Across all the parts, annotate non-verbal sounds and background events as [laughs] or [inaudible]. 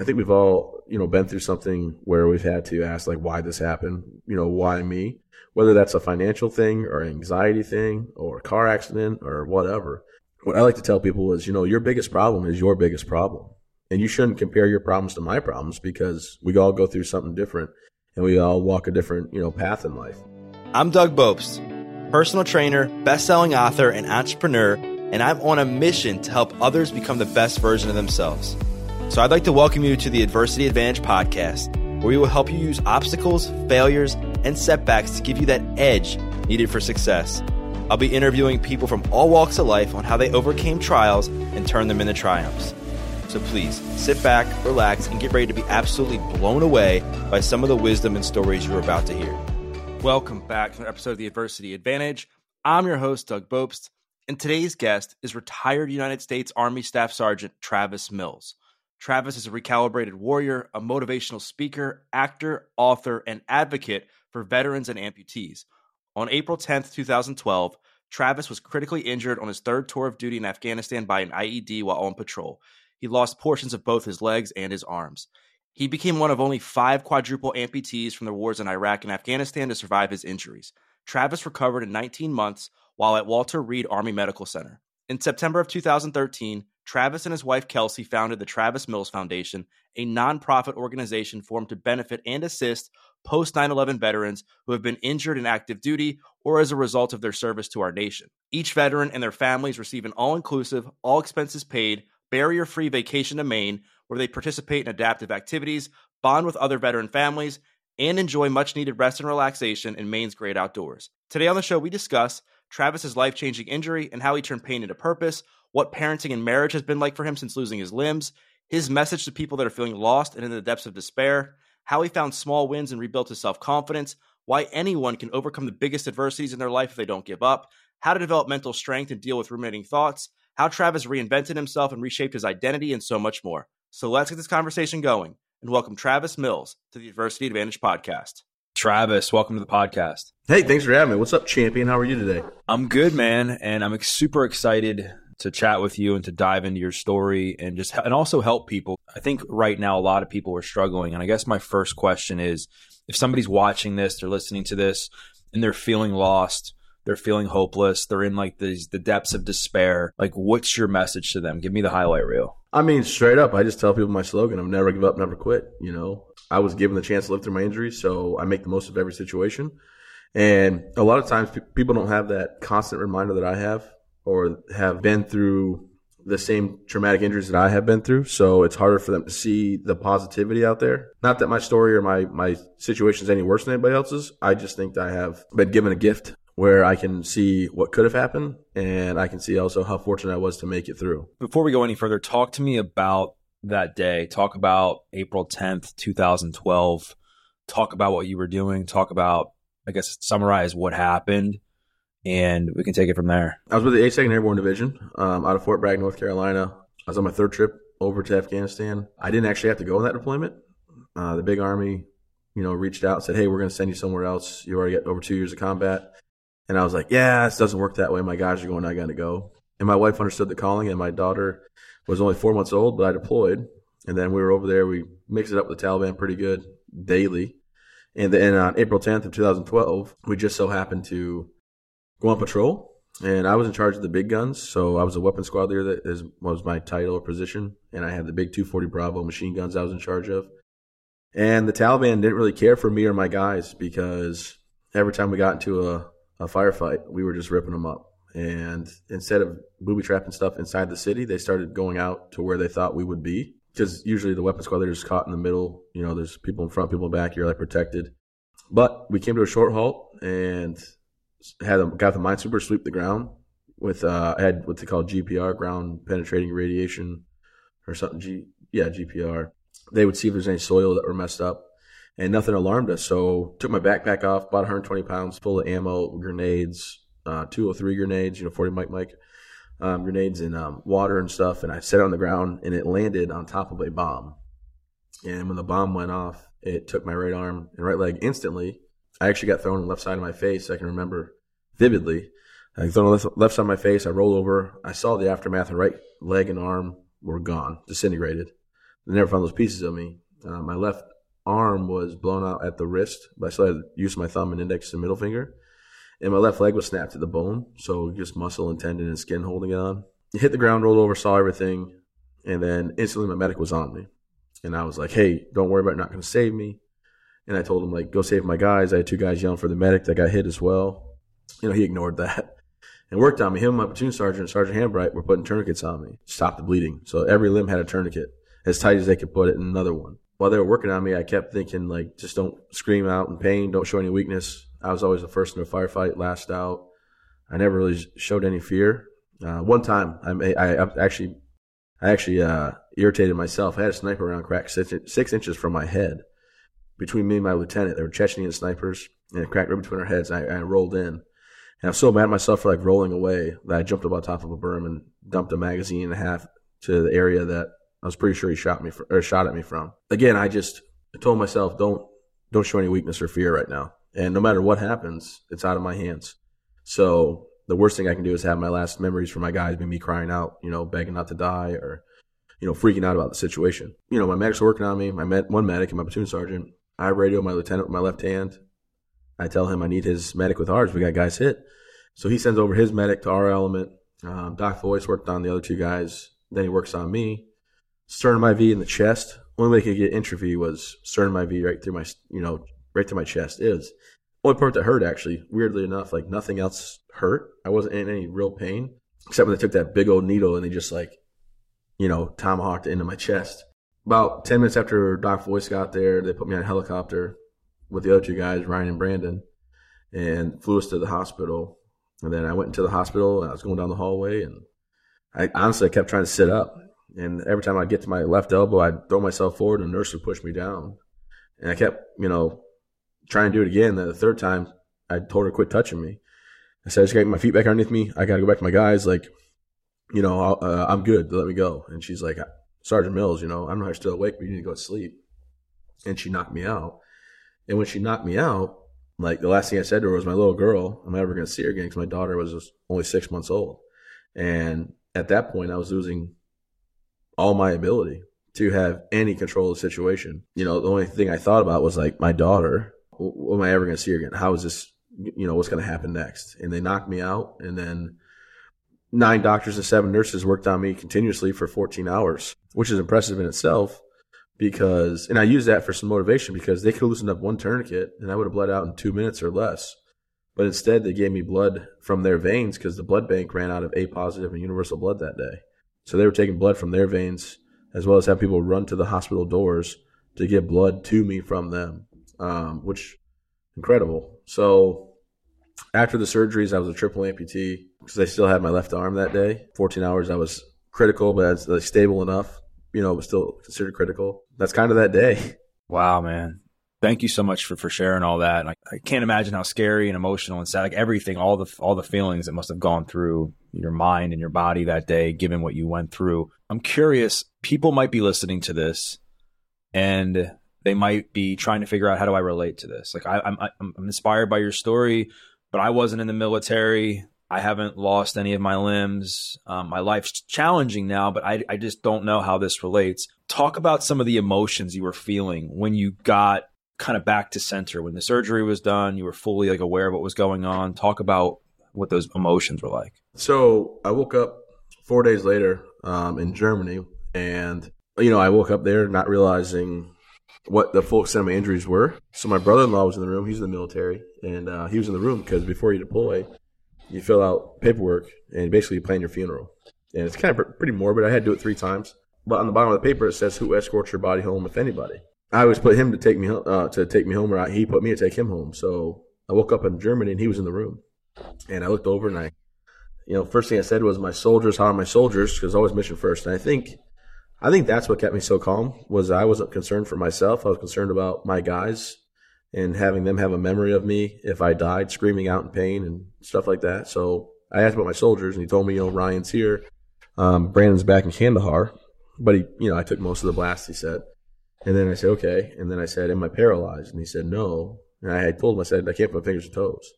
I think we've all, you know, been through something where we've had to ask like why this happened, you know, why me? Whether that's a financial thing or anxiety thing or a car accident or whatever. What I like to tell people is, you know, your biggest problem is your biggest problem. And you shouldn't compare your problems to my problems because we all go through something different and we all walk a different, you know, path in life. I'm Doug Bopst, personal trainer, best-selling author, and entrepreneur, and I'm on a mission to help others become the best version of themselves. So I'd like to welcome you to the Adversity Advantage podcast, where we will help you use obstacles, failures, and setbacks to give you that edge needed for success. I'll be interviewing people from all walks of life on how they overcame trials and turned them into triumphs. So please sit back, relax, and get ready to be absolutely blown away by some of the wisdom and stories you're about to hear. Welcome back to an episode of the Adversity Advantage. I'm your host, Doug Bopst, and today's guest is retired United States Army Staff Sergeant Travis Mills. Travis is a recalibrated warrior, a motivational speaker, actor, author, and advocate for veterans and amputees. On April 10th, 2012, Travis was critically injured on his third tour of duty in Afghanistan by an IED while on patrol. He lost portions of both his legs and his arms. He became one of only five quadruple amputees from the wars in Iraq and Afghanistan to survive his injuries. Travis recovered in 19 months while at Walter Reed Army Medical Center. In September of 2013, Travis and his wife Kelsey founded the Travis Mills Foundation, a nonprofit organization formed to benefit and assist post 9 11 veterans who have been injured in active duty or as a result of their service to our nation. Each veteran and their families receive an all inclusive, all expenses paid, barrier free vacation to Maine where they participate in adaptive activities, bond with other veteran families, and enjoy much needed rest and relaxation in Maine's great outdoors. Today on the show, we discuss Travis's life changing injury and how he turned pain into purpose what parenting and marriage has been like for him since losing his limbs, his message to people that are feeling lost and in the depths of despair, how he found small wins and rebuilt his self confidence, why anyone can overcome the biggest adversities in their life if they don't give up, how to develop mental strength and deal with ruminating thoughts, how Travis reinvented himself and reshaped his identity, and so much more. So let's get this conversation going and welcome Travis Mills to the Adversity Advantage podcast. Travis, welcome to the podcast. Hey, thanks for having me. What's up, champion? How are you today? I'm good, man, and I'm super excited to chat with you and to dive into your story and just and also help people. I think right now a lot of people are struggling, and I guess my first question is: if somebody's watching this, they're listening to this, and they're feeling lost, they're feeling hopeless, they're in like these the depths of despair. Like, what's your message to them? Give me the highlight reel. I mean, straight up, I just tell people my slogan: "I've never give up, never quit." You know, I was given the chance to live through my injuries, so I make the most of every situation. And a lot of times, people don't have that constant reminder that I have or have been through the same traumatic injuries that I have been through. So it's harder for them to see the positivity out there. Not that my story or my, my situation is any worse than anybody else's. I just think that I have been given a gift where I can see what could have happened and I can see also how fortunate I was to make it through. Before we go any further, talk to me about that day. Talk about April 10th, 2012. Talk about what you were doing. Talk about, I guess, summarize what happened and we can take it from there. I was with the 82nd Airborne Division um, out of Fort Bragg, North Carolina. I was on my third trip over to Afghanistan. I didn't actually have to go on that deployment. Uh, the big army, you know, reached out and said, "Hey, we're going to send you somewhere else. You already got over two years of combat." And I was like, "Yeah, this doesn't work that way. My guys are going. I got to go." And my wife understood the calling, and my daughter was only four months old, but I deployed. And then we were over there. We mixed it up with the Taliban pretty good daily. And then on April 10th of 2012, we just so happened to go on patrol, and I was in charge of the big guns. So I was a weapon squad leader. That is, was my title or position, and I had the big 240 Bravo machine guns I was in charge of. And the Taliban didn't really care for me or my guys because every time we got into a, a firefight, we were just ripping them up. And instead of booby trapping stuff inside the city, they started going out to where they thought we would be. Because usually the weapon squad leader is caught in the middle. You know, there's people in front, people in back. You're like protected. But we came to a short halt, and had a, got the minesweeper sweep the ground with uh, had what they call GPR, ground penetrating radiation, or something. G yeah GPR. They would see if there's any soil that were messed up, and nothing alarmed us. So took my backpack off, about 120 pounds full of ammo, grenades, uh, 203 grenades, you know, 40 Mike Mike um, grenades and um, water and stuff. And I set it on the ground, and it landed on top of a bomb. And when the bomb went off, it took my right arm and right leg instantly. I actually got thrown on the left side of my face. I can remember vividly. I got thrown on the left, side of my face. I rolled over. I saw the aftermath. And right leg and arm were gone, disintegrated. They never found those pieces of me. Uh, my left arm was blown out at the wrist, but I still had use my thumb and index and middle finger. And my left leg was snapped to the bone, so just muscle and tendon and skin holding it on. hit the ground, rolled over, saw everything, and then instantly my medic was on me. And I was like, hey, don't worry about it, not going to save me. And I told him, like, go save my guys. I had two guys yelling for the medic that got hit as well. You know, he ignored that [laughs] and worked on me. Him, my platoon sergeant, and Sergeant Hambright, were putting tourniquets on me, stop the bleeding. So every limb had a tourniquet, as tight as they could put it, and another one. While they were working on me, I kept thinking, like, just don't scream out in pain, don't show any weakness. I was always the first in a firefight, last out. I never really showed any fear. Uh, one time, I, I, I actually, I actually uh, irritated myself. I had a sniper round crack six, six, inches from my head between me and my lieutenant. They were Chechenian snipers, and it cracked right between our heads. I, I rolled in, and I was so mad at myself for like rolling away that I jumped up on top of a berm and dumped a magazine and a half to the area that I was pretty sure he shot me for, or shot at me from. Again, I just told myself, don't don't show any weakness or fear right now. And no matter what happens, it's out of my hands. So the worst thing I can do is have my last memories for my guys be me crying out, you know, begging not to die or, you know, freaking out about the situation. You know, my medics are working on me. My med- one medic and my platoon sergeant. I radio my lieutenant with my left hand. I tell him I need his medic with ours. We got guys hit. So he sends over his medic to our element. Um, Doc Voice worked on the other two guys. Then he works on me. Sternum IV in the chest. Only way I could get intrav was sternum IV right through my, you know, right to my chest is. Only part that hurt actually, weirdly enough, like nothing else hurt. I wasn't in any real pain except when they took that big old needle and they just like, you know, tomahawked into my chest. About 10 minutes after Doc Voice got there, they put me on a helicopter with the other two guys, Ryan and Brandon, and flew us to the hospital. And then I went into the hospital and I was going down the hallway and I honestly I kept trying to sit up. And every time I'd get to my left elbow, I'd throw myself forward and the nurse would push me down. And I kept, you know, trying to do it again. The third time, I told her quit touching me. I said, I just got my feet back underneath me. I got to go back to my guys. Like, you know, uh, I'm good. Let me go. And she's like, Sergeant Mills, you know, I don't know how you're still awake, but you need to go to sleep. And she knocked me out. And when she knocked me out, like the last thing I said to her was, my little girl, I'm never going to see her again because my daughter was only six months old. And at that point, I was losing all my ability to have any control of the situation. You know, the only thing I thought about was like my daughter what am I ever going to see her again? How is this, you know, what's going to happen next? And they knocked me out. And then nine doctors and seven nurses worked on me continuously for 14 hours, which is impressive in itself because, and I use that for some motivation because they could have loosened up one tourniquet and I would have bled out in two minutes or less. But instead, they gave me blood from their veins because the blood bank ran out of A positive and universal blood that day. So they were taking blood from their veins as well as have people run to the hospital doors to get blood to me from them um, which incredible. So after the surgeries, I was a triple amputee because I still had my left arm that day. 14 hours, I was critical, but it's like, stable enough, you know, but still considered critical. That's kind of that day. [laughs] Wow, man. Thank you so much for, for sharing all that. And I, I can't imagine how scary and emotional and sad, like everything, all the all the feelings that must have gone through your mind and your body that day, given what you went through. I'm curious. People might be listening to this, and they might be trying to figure out how do I relate to this. Like I, I'm I'm inspired by your story, but I wasn't in the military. I haven't lost any of my limbs. Um, my life's challenging now, but I, I just don't know how this relates. Talk about some of the emotions you were feeling when you got kind of back to center when the surgery was done. You were fully like aware of what was going on. Talk about what those emotions were like. So I woke up four days later um, in Germany, and you know I woke up there not realizing what the full extent of my injuries were. So my brother-in-law was in the room. He's in the military, and uh, he was in the room because before you deploy, you fill out paperwork and basically you plan your funeral. And it's kind of pretty morbid. I had to do it three times, but on the bottom of the paper it says who escorts your body home, if anybody. I always put him to take me uh, to take me home, or he put me to take him home. So I woke up in Germany and he was in the room, and I looked over and I, you know, first thing I said was, "My soldiers, how are my soldiers?" Because always mission first. And I think I think that's what kept me so calm was I wasn't concerned for myself. I was concerned about my guys and having them have a memory of me if I died, screaming out in pain and stuff like that. So I asked about my soldiers, and he told me, you know, Ryan's here, um, Brandon's back in Kandahar, but he, you know, I took most of the blast. He said, and then I said, okay, and then I said, am I paralyzed? And he said, no. And I had told him, I said, I can't put my fingers and toes.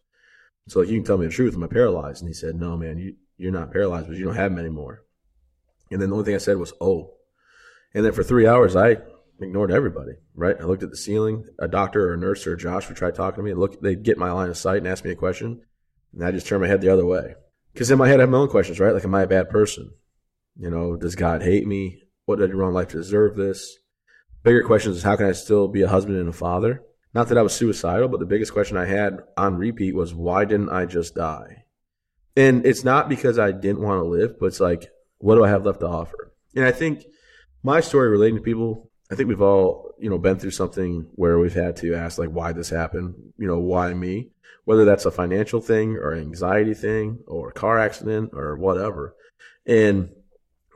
So like, you can tell me the truth. Am I paralyzed? And he said, no, man, you you're not paralyzed, but you don't have them anymore. And then the only thing I said was, oh. And then for three hours, I ignored everybody, right? I looked at the ceiling. A doctor or a nurse or a Josh would try talking to me look, they'd get my line of sight and ask me a question. And I just turn my head the other way. Because in my head, I have my own questions, right? Like, am I a bad person? You know, does God hate me? What did I do wrong in life to deserve this? Bigger questions is how can I still be a husband and a father? Not that I was suicidal, but the biggest question I had on repeat was why didn't I just die? And it's not because I didn't want to live, but it's like, what do I have left to offer? And I think my story relating to people, I think we've all, you know, been through something where we've had to ask like why this happened, you know, why me? Whether that's a financial thing or anxiety thing or a car accident or whatever. And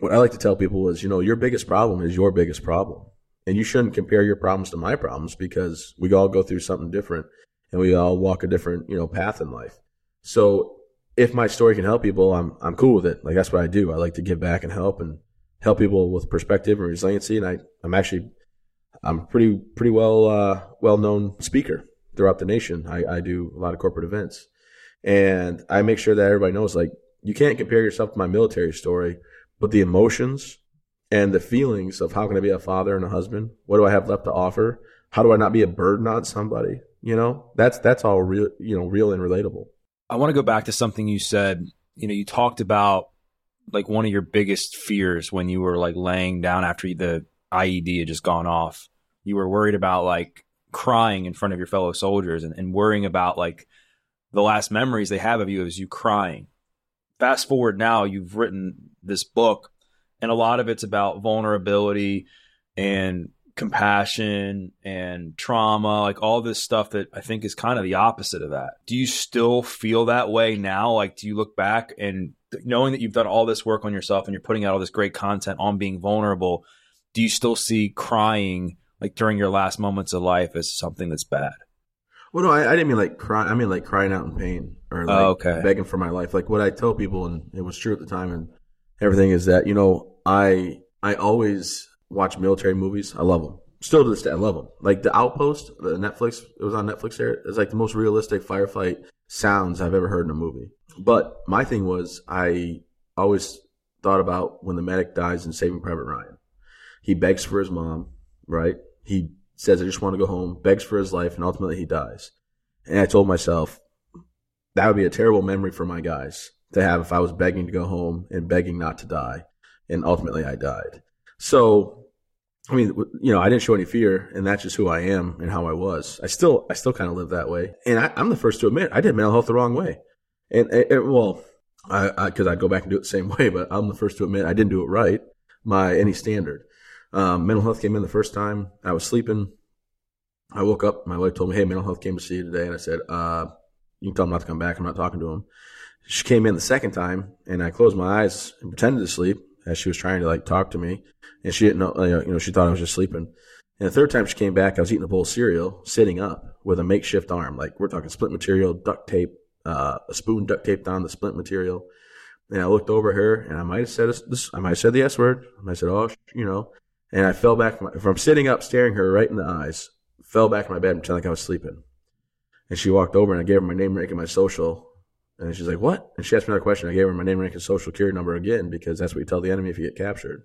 what I like to tell people is, you know, your biggest problem is your biggest problem. And you shouldn't compare your problems to my problems because we all go through something different and we all walk a different, you know, path in life. So if my story can help people, I'm I'm cool with it. Like that's what I do. I like to give back and help and help people with perspective and resiliency. And I I'm actually I'm pretty pretty well uh, well known speaker throughout the nation. I, I do a lot of corporate events, and I make sure that everybody knows like you can't compare yourself to my military story, but the emotions and the feelings of how can I be a father and a husband? What do I have left to offer? How do I not be a burden on somebody? You know, that's that's all real, you know, real and relatable. I want to go back to something you said. You know, you talked about like one of your biggest fears when you were like laying down after the IED had just gone off. You were worried about like crying in front of your fellow soldiers and, and worrying about like the last memories they have of you is you crying. Fast forward now, you've written this book, and a lot of it's about vulnerability and compassion and trauma, like all this stuff that I think is kind of the opposite of that. Do you still feel that way now? Like, do you look back and knowing that you've done all this work on yourself and you're putting out all this great content on being vulnerable, do you still see crying like during your last moments of life as something that's bad? Well, no, I, I didn't mean like cry. I mean like crying out in pain or oh, like oh, okay. begging for my life. Like what I tell people, and it was true at the time, and everything is that you know I I always watch military movies. I love them. Still to this day, I love them. Like the Outpost, the Netflix. It was on Netflix. There, it's like the most realistic firefight sounds I've ever heard in a movie. But my thing was, I always thought about when the medic dies in Saving Private Ryan. He begs for his mom, right? He says, I just want to go home, begs for his life, and ultimately he dies. And I told myself, that would be a terrible memory for my guys to have if I was begging to go home and begging not to die. And ultimately I died. So, I mean, you know, I didn't show any fear and that's just who I am and how I was. I still, I still kind of live that way. And I, am the first to admit I did mental health the wrong way. And, and well, I, I, cause I'd go back and do it the same [laughs] way, but I'm the first to admit I didn't do it right by any standard. Um, mental health came in the first time. I was sleeping. I woke up. My wife told me, "Hey, mental health came to see you today," and I said, uh, "You can tell him not to come back. I'm not talking to him." She came in the second time, and I closed my eyes and pretended to sleep as she was trying to like talk to me, and she didn't know. You know, she thought I was just sleeping. And the third time she came back, I was eating a bowl of cereal, sitting up with a makeshift arm, like we're talking splint material, duct tape, uh, a spoon duct taped on the splint material. And I looked over her, and I might have said this. I might have said the S word. I said, "Oh, you know." And I fell back from, sitting up, staring her right in the eyes, fell back in my bed and pretended like I was sleeping. And she walked over and I gave her my name, rank, and my social. And she's like, what? And she asked me another question. I gave her my name, rank, and social security number again because that's what you tell the enemy if you get captured.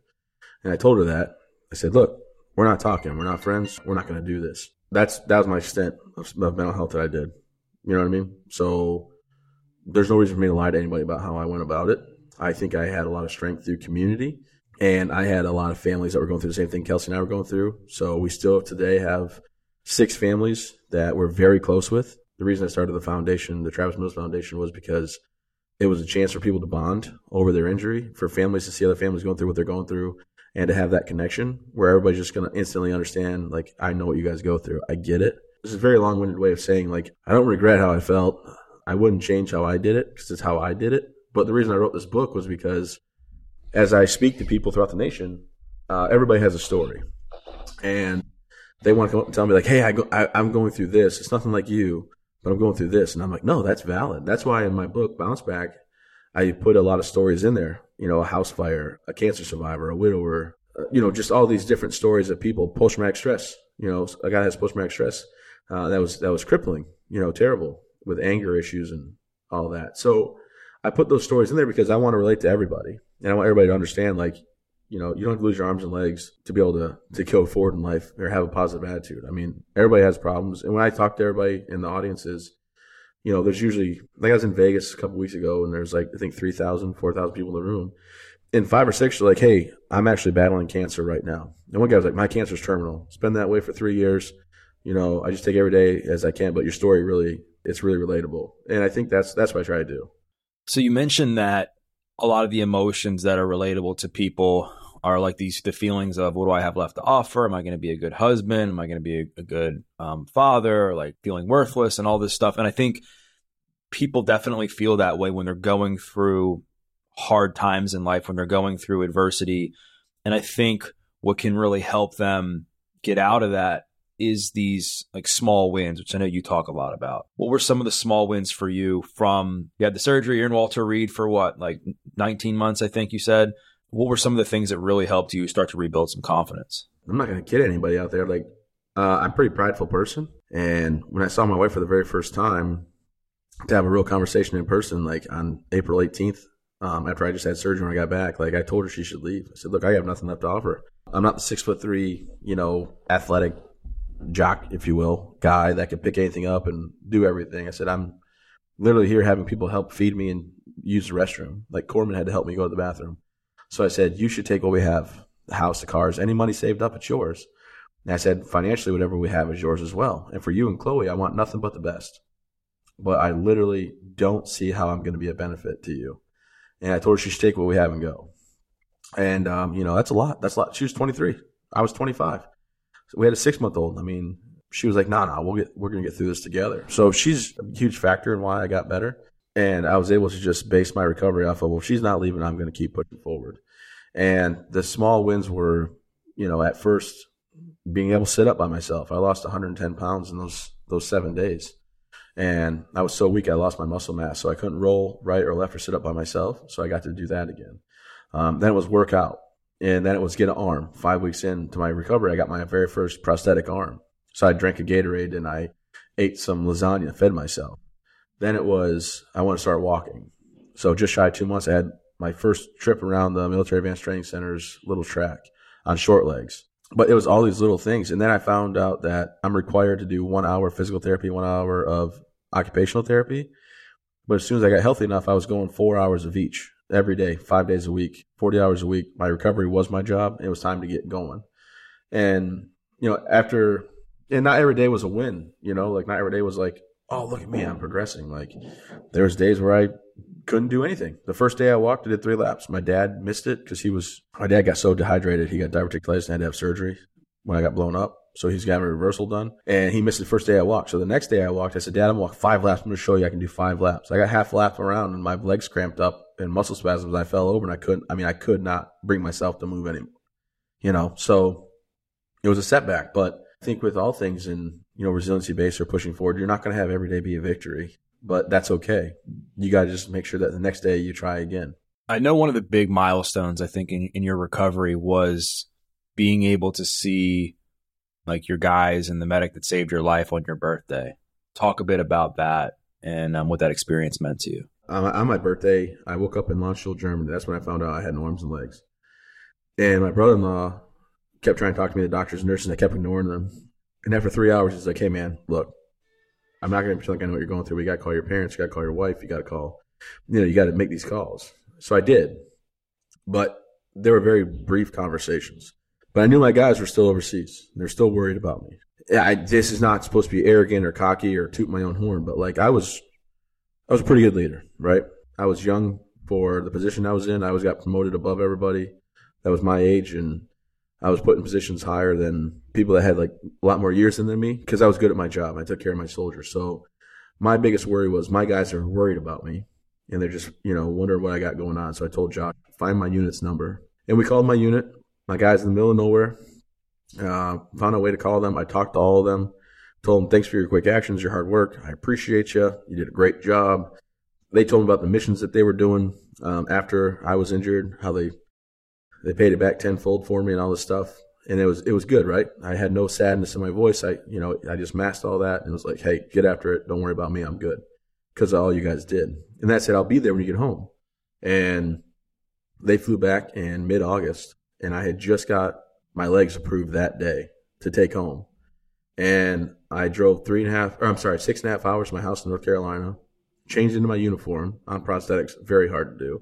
And I told her that. I said, look, we're not talking. We're not friends. We're not going to do this. That's, that was my extent of, of mental health that I did. You know what I mean? So there's no reason for me to lie to anybody about how I went about it. I think I had a lot of strength through community. And I had a lot of families that were going through the same thing Kelsey and I were going through. So we still today have six families that we're very close with. The reason I started the foundation, the Travis Mills Foundation, was because it was a chance for people to bond over their injury, for families to see other families going through what they're going through, and to have that connection where everybody's just going to instantly understand, like, I know what you guys go through. I get it. This is a very long winded way of saying, like, I don't regret how I felt. I wouldn't change how I did it because it's how I did it. But the reason I wrote this book was because as I speak to people throughout the nation, uh, everybody has a story, and they want to come up and tell me like, "Hey, I go, I, I'm going through this. It's nothing like you, but I'm going through this." And I'm like, "No, that's valid. That's why in my book, Bounce Back, I put a lot of stories in there. You know, a house fire, a cancer survivor, a widower, uh, you know, just all these different stories of people post traumatic stress. You know, a guy has post traumatic stress uh, that was that was crippling. You know, terrible with anger issues and all that. So I put those stories in there because I want to relate to everybody, and I want everybody to understand like you know, you don't have to lose your arms and legs to be able to to go forward in life or have a positive attitude. I mean, everybody has problems, and when I talk to everybody in the audiences, you know, there's usually like I was in Vegas a couple weeks ago, and there's like I think 3,000, 4,000 people in the room. In five or six, are like, "Hey, I'm actually battling cancer right now." And one guy was like, "My cancer's terminal. It's been that way for three years. You know, I just take every day as I can." But your story really, it's really relatable, and I think that's that's what I try to do. So you mentioned that a lot of the emotions that are relatable to people are like these the feelings of what do I have left to offer? Am I going to be a good husband? Am I going to be a, a good um, father? Like feeling worthless and all this stuff. And I think people definitely feel that way when they're going through hard times in life, when they're going through adversity. And I think what can really help them get out of that is these like small wins, which I know you talk a lot about. What were some of the small wins for you from you had the surgery, you're in Walter Reed for what, like 19 months, I think you said what were some of the things that really helped you start to rebuild some confidence? I'm not going to kid anybody out there. Like, uh, I'm a pretty prideful person. And when I saw my wife for the very first time, to have a real conversation in person, like on April 18th, um, after I just had surgery when I got back, like I told her she should leave. I said, look, I have nothing left to offer. I'm not the six foot three, you know, athletic jock, if you will, guy that can pick anything up and do everything. I said, I'm literally here having people help feed me and use the restroom. Like Corman had to help me go to the bathroom. So I said, you should take what we have, the house, the cars, any money saved up, it's yours. And I said, financially, whatever we have is yours as well. And for you and Chloe, I want nothing but the best. But I literally don't see how I'm going to be a benefit to you. And I told her she should take what we have and go. And, um, you know, that's a lot. That's a lot. She was 23. I was 25. So we had a six month old. I mean, she was like, no, nah, no, nah, we'll get, we're going to get through this together. So she's a huge factor in why I got better and I was able to just base my recovery off of well, she's not leaving, I'm going to keep pushing forward. And the small wins were, you know, at first being able to sit up by myself. I lost 110 pounds in those those seven days, and I was so weak I lost my muscle mass, so I couldn't roll right or left or sit up by myself. So I got to do that again. Um, then it was workout, and then it was get an arm. Five weeks into my recovery, I got my very first prosthetic arm. So I drank a Gatorade and I ate some lasagna, fed myself. Then it was I want to start walking. So just shy of two months, I had my first trip around the military advanced training center's little track on short legs. But it was all these little things, and then I found out that I'm required to do one hour of physical therapy, one hour of occupational therapy. But as soon as I got healthy enough, I was going four hours of each every day, five days a week, 40 hours a week. My recovery was my job. It was time to get going. And, you know, after, and not every day was a win, you know, like not every day was like, oh, look at me, I'm progressing. Like there was days where I couldn't do anything. The first day I walked, I did three laps. My dad missed it because he was, my dad got so dehydrated. He got diverticulitis and had to have surgery when I got blown up. So he's got a reversal done. And he missed the first day I walked. So the next day I walked, I said, Dad, I'm to walk five laps. I'm to show you I can do five laps. I got half lap around and my legs cramped up and muscle spasms. I fell over and I couldn't, I mean, I could not bring myself to move anymore. You know, so it was a setback. But I think with all things in you know, resiliency based or pushing forward, you're not going to have every day be a victory, but that's okay. You got to just make sure that the next day you try again. I know one of the big milestones I think in, in your recovery was being able to see like your guys and the medic that saved your life on your birthday. Talk a bit about that and um, what that experience meant to you. Um, on my birthday, I woke up in Landstuhl, Germany. That's when I found out I had no arms and legs. And my brother in law kept trying to talk to me, the doctors and nurses, and I kept ignoring them. And after three hours, he's like, "Hey, man, look, I'm not going to pretend like I know what you're going through. We got to call your parents. You got to call your wife. You got to call, you know, you got to make these calls." So I did, but they were very brief conversations. But I knew my guys were still overseas. They're still worried about me. I, this is not supposed to be arrogant or cocky or toot my own horn, but like I was, I was a pretty good leader, right? I was young for the position I was in. I was got promoted above everybody that was my age, and I was put in positions higher than people that had like a lot more years than me because I was good at my job. I took care of my soldiers. So my biggest worry was my guys are worried about me and they're just, you know, wondering what I got going on. So I told Josh, find my unit's number. And we called my unit my guys in the middle of nowhere. Uh, found a way to call them. I talked to all of them. Told them, thanks for your quick actions, your hard work. I appreciate you. You did a great job. They told me about the missions that they were doing um, after I was injured, how they they paid it back tenfold for me and all this stuff. And it was it was good, right? I had no sadness in my voice. I you know I just masked all that and was like, hey, get after it. Don't worry about me. I'm good because all you guys did. And that said, I'll be there when you get home. And they flew back in mid August, and I had just got my legs approved that day to take home. And I drove three and a half, or I'm sorry, six and a half hours to my house in North Carolina, changed into my uniform on prosthetics, very hard to do.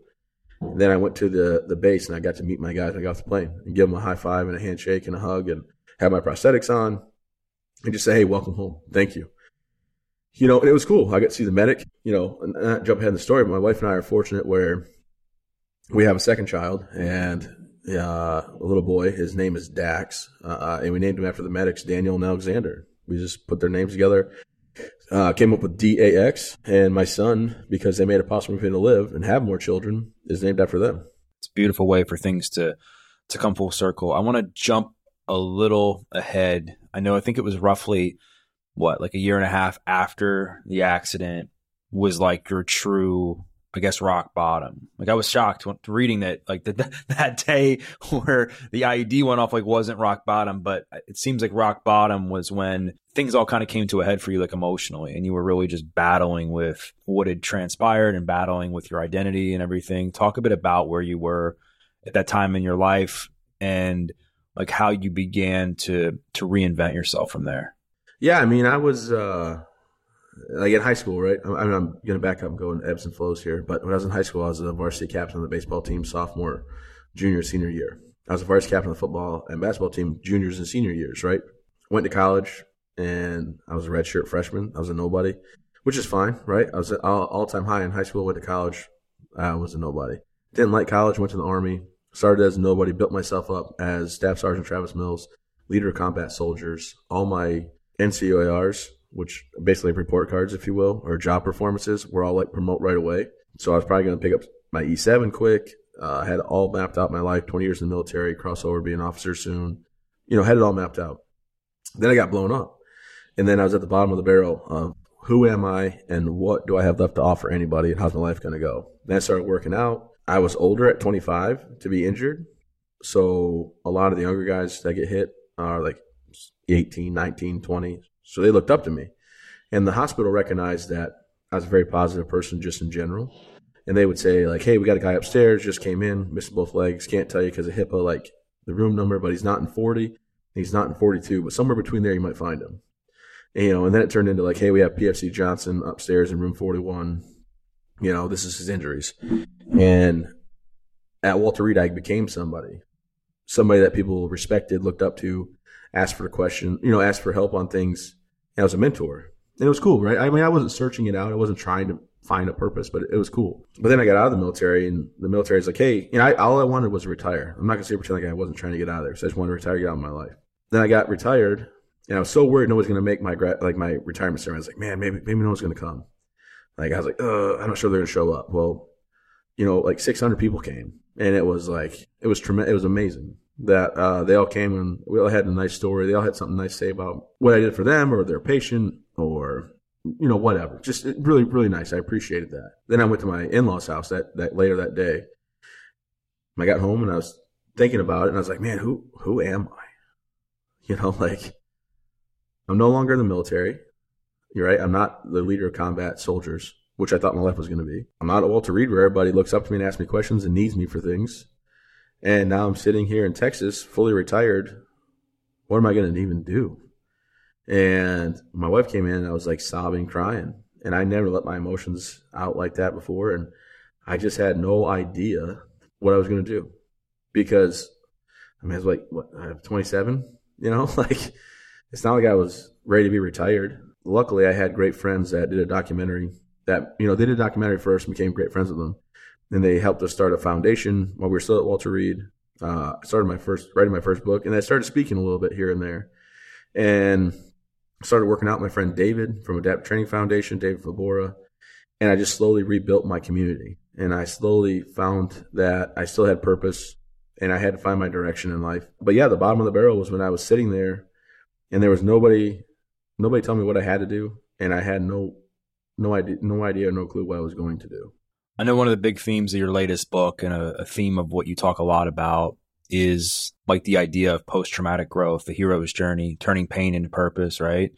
And then I went to the, the base and I got to meet my guys. I got off the plane and give them a high five and a handshake and a hug and have my prosthetics on and just say, hey, welcome home. Thank you. You know, and it was cool. I got to see the medic, you know, and not jump ahead in the story, but my wife and I are fortunate where we have a second child and uh, a little boy. His name is Dax, uh, and we named him after the medics, Daniel and Alexander. We just put their names together. Uh, came up with DAX, and my son, because they made it possible for me to live and have more children, is named after them. It's a beautiful way for things to to come full circle. I want to jump a little ahead. I know. I think it was roughly what, like a year and a half after the accident, was like your true I guess rock bottom. Like I was shocked reading that like the, [laughs] that day where the IED went off like wasn't rock bottom, but it seems like rock bottom was when things all kind of came to a head for you like emotionally and you were really just battling with what had transpired and battling with your identity and everything. Talk a bit about where you were at that time in your life and like how you began to to reinvent yourself from there. Yeah, I mean, I was uh like in high school, right? I mean, I'm going to back up and go in ebbs and flows here. But when I was in high school, I was a varsity captain of the baseball team sophomore, junior, senior year. I was a varsity captain of the football and basketball team juniors and senior years, right? Went to college and I was a redshirt freshman. I was a nobody, which is fine, right? I was at all time high in high school. Went to college. I was a nobody. Didn't like college. Went to the army. Started as nobody. Built myself up as Staff Sergeant Travis Mills, leader of combat soldiers. All my NCOERs which basically report cards, if you will, or job performances, were all like promote right away. So I was probably going to pick up my E7 quick. Uh, had all mapped out my life, 20 years in the military, crossover, be an officer soon. You know, had it all mapped out. Then I got blown up. And then I was at the bottom of the barrel of who am I and what do I have left to offer anybody and how's my life going to go? Then I started working out. I was older at 25 to be injured. So a lot of the younger guys that get hit are like 18, 19, 20. So they looked up to me. And the hospital recognized that I was a very positive person just in general. And they would say, like, hey, we got a guy upstairs, just came in, missed both legs, can't tell you because of HIPAA, like the room number, but he's not in 40, he's not in 42, but somewhere between there you might find him. And, you know, and then it turned into like, hey, we have PFC Johnson upstairs in room 41. You know, this is his injuries. And at Walter Reed, I became somebody, somebody that people respected, looked up to, asked for a question, you know, ask for help on things I was a mentor. And it was cool, right? I mean, I wasn't searching it out. I wasn't trying to find a purpose, but it was cool. But then I got out of the military, and the military is like, hey, you know, I, all I wanted was to retire. I'm not gonna say pretend like I wasn't trying to get out of there. So I just wanted to retire, get out of my life. Then I got retired, and I was so worried no one's gonna make my like my retirement ceremony. I was like, man, maybe maybe no one's gonna come. Like I was like, uh, I'm not sure they're gonna show up. Well, you know, like 600 people came, and it was like it was tremendous. It was amazing that uh, they all came and we all had a nice story. They all had something nice to say about what I did for them or their patient or you know whatever. Just really really nice. I appreciated that. Then I went to my in laws' house that that later that day. I got home and I was thinking about it and I was like, man, who who am I? You know, [laughs] like I'm no longer in the military. You're right. I'm not the leader of combat soldiers, which I thought my life was going to be. I'm not Walter Reed where everybody looks up to me and asks me questions and needs me for things. And now I'm sitting here in Texas, fully retired. What am I going to even do? And my wife came in and I was like sobbing, crying. And I never let my emotions out like that before. And I just had no idea what I was going to do because I mean, I was like, what, I have 27, you know, [laughs] like it's not like I was ready to be retired. Luckily, I had great friends that did a documentary that, you know, they did a documentary first and became great friends with them. And they helped us start a foundation while we were still at Walter Reed. Uh, I started my first writing my first book, and I started speaking a little bit here and there, and started working out my friend David from Adapt Training Foundation, David Vobora, and I just slowly rebuilt my community. And I slowly found that I still had purpose and I had to find my direction in life. But yeah, the bottom of the barrel was when I was sitting there, and there was nobody, nobody telling me what I had to do, and I had no, no idea, no idea, no clue what I was going to do. I know one of the big themes of your latest book and a, a theme of what you talk a lot about is like the idea of post traumatic growth, the hero's journey, turning pain into purpose, right?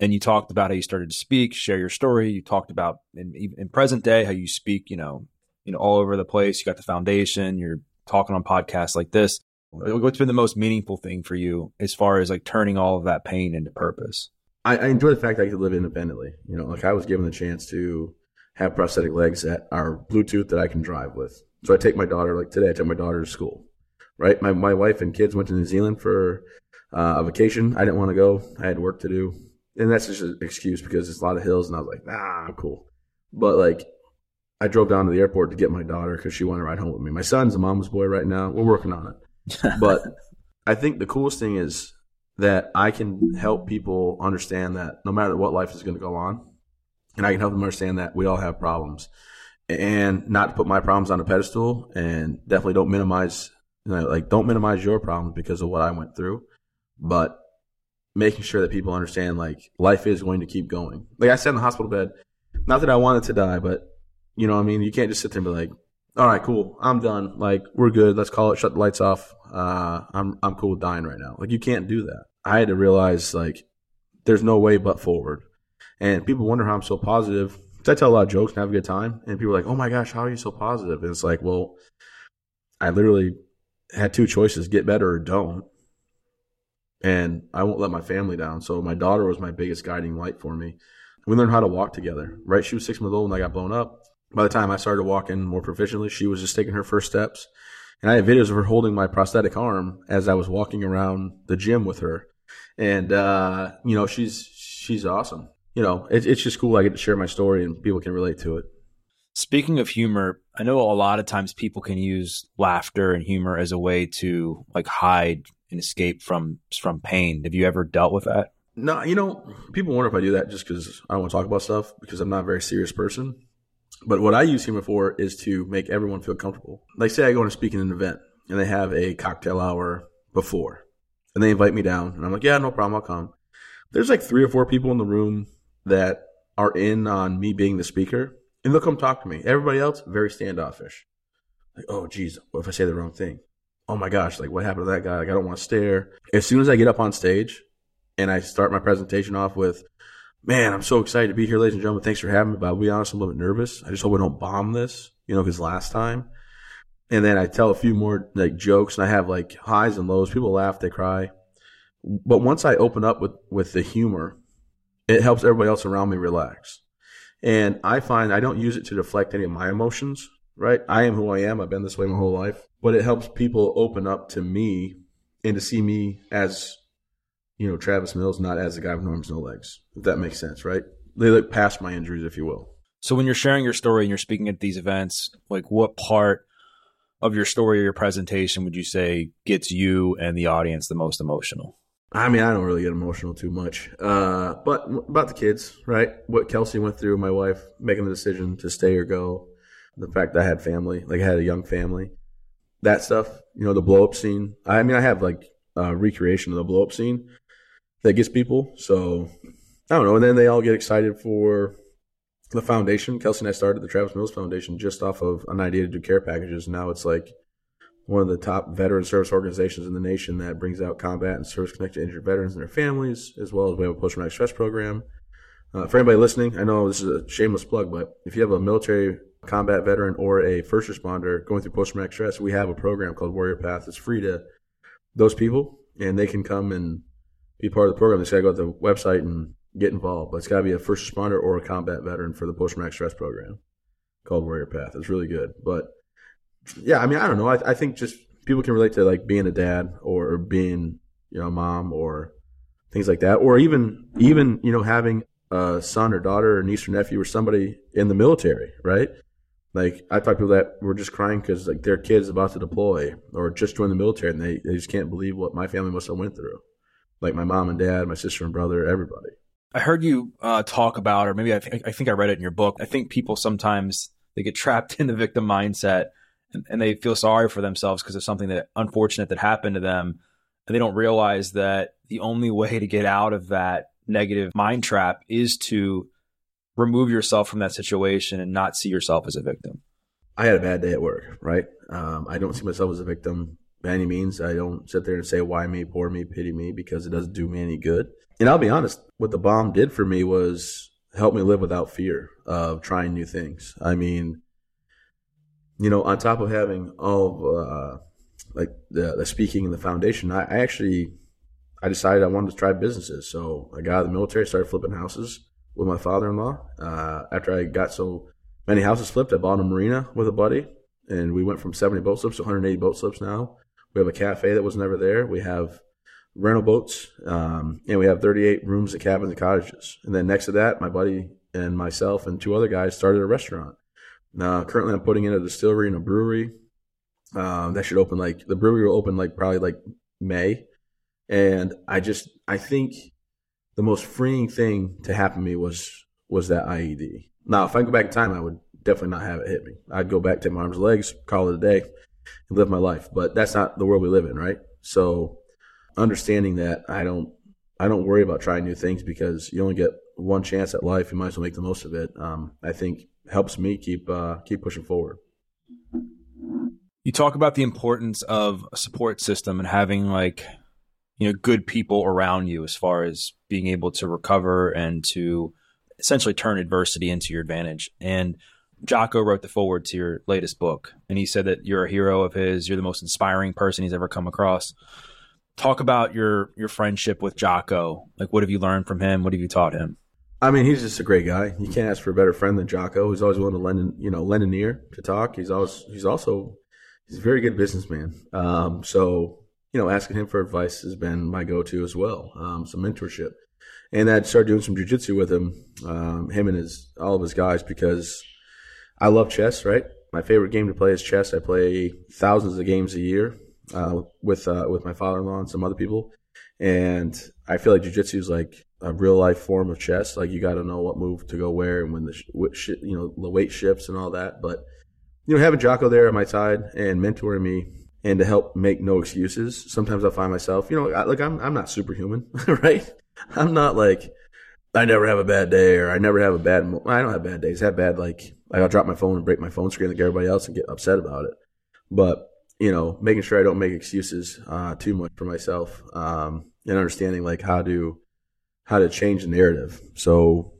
And you talked about how you started to speak, share your story. You talked about in, in present day how you speak, you know, you know, all over the place. You got the foundation. You're talking on podcasts like this. What's been the most meaningful thing for you as far as like turning all of that pain into purpose? I, I enjoy the fact that I could live independently. You know, like I was given the chance to have prosthetic legs that are Bluetooth that I can drive with. So I take my daughter, like today, I took my daughter to school, right? My, my wife and kids went to New Zealand for uh, a vacation. I didn't want to go. I had work to do. And that's just an excuse because it's a lot of hills. And I was like, nah, I'm cool. But like, I drove down to the airport to get my daughter because she wanted to ride home with me. My son's a mama's boy right now. We're working on it. [laughs] but I think the coolest thing is that I can help people understand that no matter what life is going to go on, and I can help them understand that we all have problems, and not to put my problems on a pedestal, and definitely don't minimize, you know, like don't minimize your problems because of what I went through, but making sure that people understand like life is going to keep going. Like I sat in the hospital bed, not that I wanted to die, but you know, what I mean, you can't just sit there and be like, all right, cool, I'm done. Like we're good. Let's call it. Shut the lights off. Uh, I'm I'm cool with dying right now. Like you can't do that. I had to realize like there's no way but forward. And people wonder how I'm so positive. I tell a lot of jokes and have a good time, and people are like, "Oh my gosh, how are you so positive?" And it's like, well, I literally had two choices: get better or don't. And I won't let my family down. So my daughter was my biggest guiding light for me. We learned how to walk together. Right? She was six months old when I got blown up. By the time I started walking more proficiently, she was just taking her first steps. And I have videos of her holding my prosthetic arm as I was walking around the gym with her. And uh, you know, she's she's awesome you know, it, it's just cool. I get to share my story and people can relate to it. Speaking of humor, I know a lot of times people can use laughter and humor as a way to like hide and escape from from pain. Have you ever dealt with that? No, you know, people wonder if I do that just because I don't want to talk about stuff because I'm not a very serious person. But what I use humor for is to make everyone feel comfortable. Like, say I go and speak in an event and they have a cocktail hour before, and they invite me down, and I'm like, yeah, no problem, I'll come. There's like three or four people in the room that are in on me being the speaker, and they'll come talk to me. Everybody else, very standoffish. Like, oh, geez, what if I say the wrong thing? Oh my gosh, like what happened to that guy? Like, I don't want to stare. As soon as I get up on stage and I start my presentation off with, man, I'm so excited to be here, ladies and gentlemen. Thanks for having me. But I'll be honest, I'm a little bit nervous. I just hope I don't bomb this, you know, because last time. And then I tell a few more like jokes and I have like highs and lows. People laugh, they cry. But once I open up with, with the humor it helps everybody else around me relax. And I find I don't use it to deflect any of my emotions, right? I am who I am. I've been this way my whole life. But it helps people open up to me and to see me as, you know, Travis Mills, not as a guy with no arms, no legs. If that makes sense, right? They look past my injuries, if you will. So when you're sharing your story and you're speaking at these events, like what part of your story or your presentation would you say gets you and the audience the most emotional? I mean, I don't really get emotional too much. Uh, but about the kids, right? What Kelsey went through, my wife making the decision to stay or go, the fact that I had family, like I had a young family, that stuff, you know, the blow up scene. I mean, I have like a recreation of the blow up scene that gets people. So I don't know. And then they all get excited for the foundation. Kelsey and I started the Travis Mills Foundation just off of an idea to do care packages. Now it's like one of the top veteran service organizations in the nation that brings out combat and service connected injured veterans and their families, as well as we have a post traumatic stress program. Uh, for anybody listening, I know this is a shameless plug, but if you have a military combat veteran or a first responder going through post traumatic stress, we have a program called Warrior Path. It's free to those people, and they can come and be part of the program. They just got to go to the website and get involved. But it's got to be a first responder or a combat veteran for the post traumatic stress program called Warrior Path. It's really good. But yeah, I mean, I don't know. I, I think just people can relate to like being a dad or, being you know a mom or things like that, or even even you know having a son or daughter or niece or nephew or somebody in the military, right? Like I talk to people that were just crying because like their kid's about to deploy or just join the military and they, they just can't believe what my family must have went through. Like my mom and dad, my sister and brother, everybody. I heard you uh, talk about, or maybe I, th- I think I read it in your book. I think people sometimes they get trapped [laughs] in the victim mindset and, and they feel sorry for themselves because of something that unfortunate that happened to them. And they don't realize that the only way to get out of that negative mind trap is to remove yourself from that situation and not see yourself as a victim. I had a bad day at work, right? Um, I don't see myself as a victim by any means. I don't sit there and say, why me, poor me, pity me, because it doesn't do me any good. And I'll be honest, what the bomb did for me was help me live without fear of trying new things. I mean, you know, on top of having all of, uh, like the, the speaking and the foundation, I, I actually I decided I wanted to try businesses. So I got out of the military, started flipping houses with my father-in-law. Uh, after I got so many houses flipped, I bought a marina with a buddy, and we went from 70 boat slips to 180 boat slips now. We have a cafe that was never there. We have rental boats, um, and we have 38 rooms at cabins and cottages. And then next to that, my buddy and myself and two other guys started a restaurant. Now, currently, I'm putting in a distillery and a brewery. Um, that should open like the brewery will open like probably like May, and I just I think the most freeing thing to happen to me was was that IED. Now, if I go back in time, I would definitely not have it hit me. I'd go back, take my arms and legs, call it a day, and live my life. But that's not the world we live in, right? So, understanding that I don't I don't worry about trying new things because you only get one chance at life. You might as well make the most of it. Um, I think helps me keep uh, keep pushing forward. You talk about the importance of a support system and having like you know good people around you as far as being able to recover and to essentially turn adversity into your advantage. And Jocko wrote the forward to your latest book, and he said that you're a hero of his. You're the most inspiring person he's ever come across. Talk about your your friendship with Jocko. Like, what have you learned from him? What have you taught him? I mean, he's just a great guy. You can't ask for a better friend than Jocko. He's always willing to lend, you know, lend an ear to talk. He's always, he's also, he's a very good businessman. Um, so, you know, asking him for advice has been my go-to as well. Um, some mentorship, and I started doing some jujitsu with him, um, him and his all of his guys because I love chess. Right, my favorite game to play is chess. I play thousands of games a year uh, with uh, with my father-in-law and some other people, and I feel like jujitsu is like a real life form of chess. Like you got to know what move to go where and when the sh- you know the weight shifts and all that. But you know, having Jocko there at my side and mentoring me and to help make no excuses. Sometimes I find myself, you know, like I'm I'm not superhuman, [laughs] right? I'm not like I never have a bad day or I never have a bad. Mo- I don't have bad days. I have bad like like I'll drop my phone and break my phone screen like everybody else and get upset about it. But you know, making sure I don't make excuses uh, too much for myself um, and understanding like how to how to change the narrative. So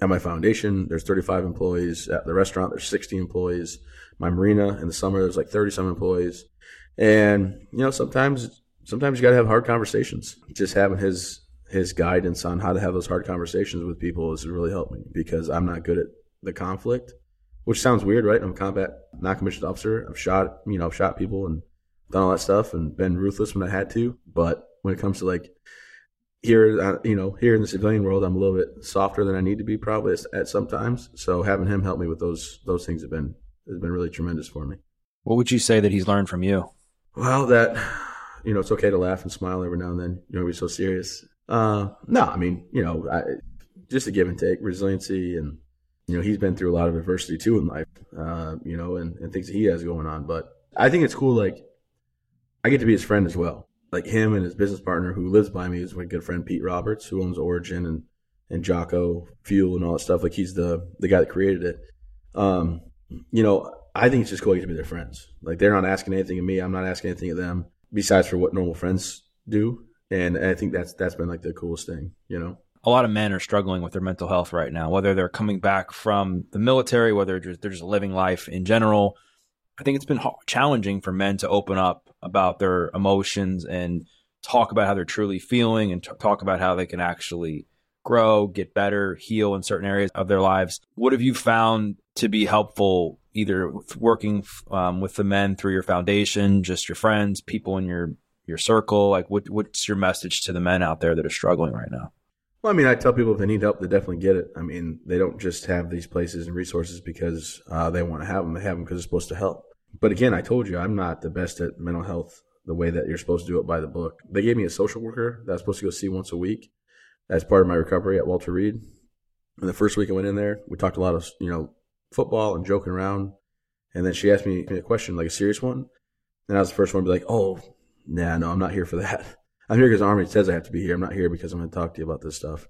at my foundation, there's 35 employees. At the restaurant, there's 60 employees. My marina in the summer, there's like 30 some employees. And you know, sometimes sometimes you got to have hard conversations. Just having his his guidance on how to have those hard conversations with people has really helped me because I'm not good at the conflict, which sounds weird, right? I'm a combat non-commissioned officer. I've shot, you know, I've shot people and done all that stuff and been ruthless when I had to. But when it comes to like here, uh, you know, here in the civilian world, I'm a little bit softer than I need to be probably at sometimes. So having him help me with those those things have been has been really tremendous for me. What would you say that he's learned from you? Well, that you know, it's okay to laugh and smile every now and then. You know, be so serious. Uh, no, I mean, you know, I, just a give and take, resiliency, and you know, he's been through a lot of adversity too in life. Uh, you know, and, and things that he has going on. But I think it's cool. Like, I get to be his friend as well like him and his business partner who lives by me is my good friend Pete Roberts, who owns Origin and and Jocko Fuel and all that stuff. Like he's the the guy that created it. Um, you know, I think it's just cool to be their friends. Like they're not asking anything of me, I'm not asking anything of them besides for what normal friends do. And I think that's that's been like the coolest thing, you know. A lot of men are struggling with their mental health right now, whether they're coming back from the military, whether they're just living life in general. I think it's been challenging for men to open up about their emotions and talk about how they're truly feeling and t- talk about how they can actually grow, get better, heal in certain areas of their lives. What have you found to be helpful, either working um, with the men through your foundation, just your friends, people in your your circle? Like, what what's your message to the men out there that are struggling right now? Well, I mean, I tell people if they need help, they definitely get it. I mean, they don't just have these places and resources because uh, they want to have them. They have them because it's supposed to help. But again, I told you I'm not the best at mental health the way that you're supposed to do it by the book. They gave me a social worker that I was supposed to go see once a week as part of my recovery at Walter Reed. And the first week I went in there, we talked a lot of you know football and joking around. And then she asked me a question, like a serious one. And I was the first one to be like, oh, nah, no, I'm not here for that. [laughs] I'm here because Army says I have to be here. I'm not here because I'm going to talk to you about this stuff.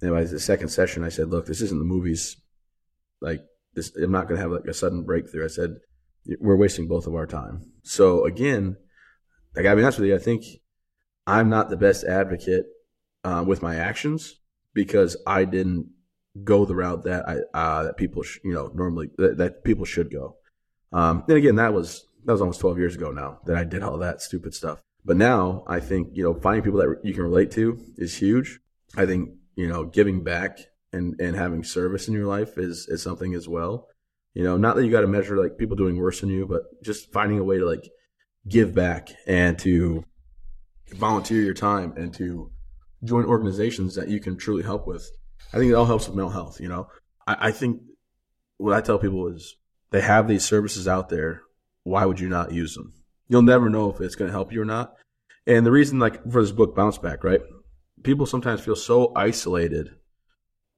And by the second session, I said, look, this isn't the movies. Like, this, I'm not going to have like a sudden breakthrough. I said, we're wasting both of our time. So again, I got to be honest with you. I think I'm not the best advocate uh, with my actions because I didn't go the route that I uh, that people sh- you know normally that, that people should go. Um, and again, that was that was almost 12 years ago now that I did all that stupid stuff. But now I think you know finding people that you can relate to is huge. I think you know giving back and and having service in your life is is something as well. You know, not that you got to measure like people doing worse than you, but just finding a way to like give back and to volunteer your time and to join organizations that you can truly help with. I think it all helps with mental health. You know, I, I think what I tell people is they have these services out there. Why would you not use them? You'll never know if it's going to help you or not. And the reason, like for this book, Bounce Back, right? People sometimes feel so isolated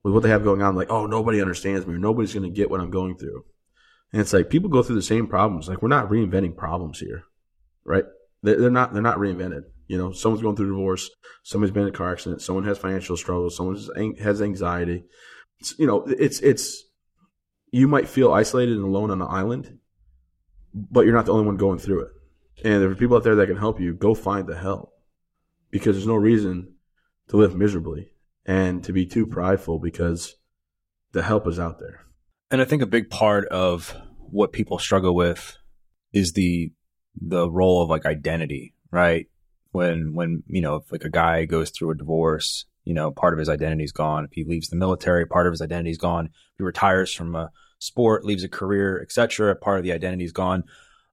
with what they have going on, like, oh, nobody understands me or nobody's going to get what I'm going through. And it's like people go through the same problems. Like we're not reinventing problems here, right? They're not. They're not reinvented. You know, someone's going through divorce. Somebody's been in a car accident. Someone has financial struggles. Someone has anxiety. It's, you know, it's it's. You might feel isolated and alone on an island, but you're not the only one going through it. And there are people out there that can help you. Go find the help, because there's no reason to live miserably and to be too prideful because the help is out there. And I think a big part of what people struggle with is the the role of like identity, right? When when you know, if like a guy goes through a divorce, you know, part of his identity is gone. If he leaves the military, part of his identity is gone. If he retires from a sport, leaves a career, etc., part of the identity is gone.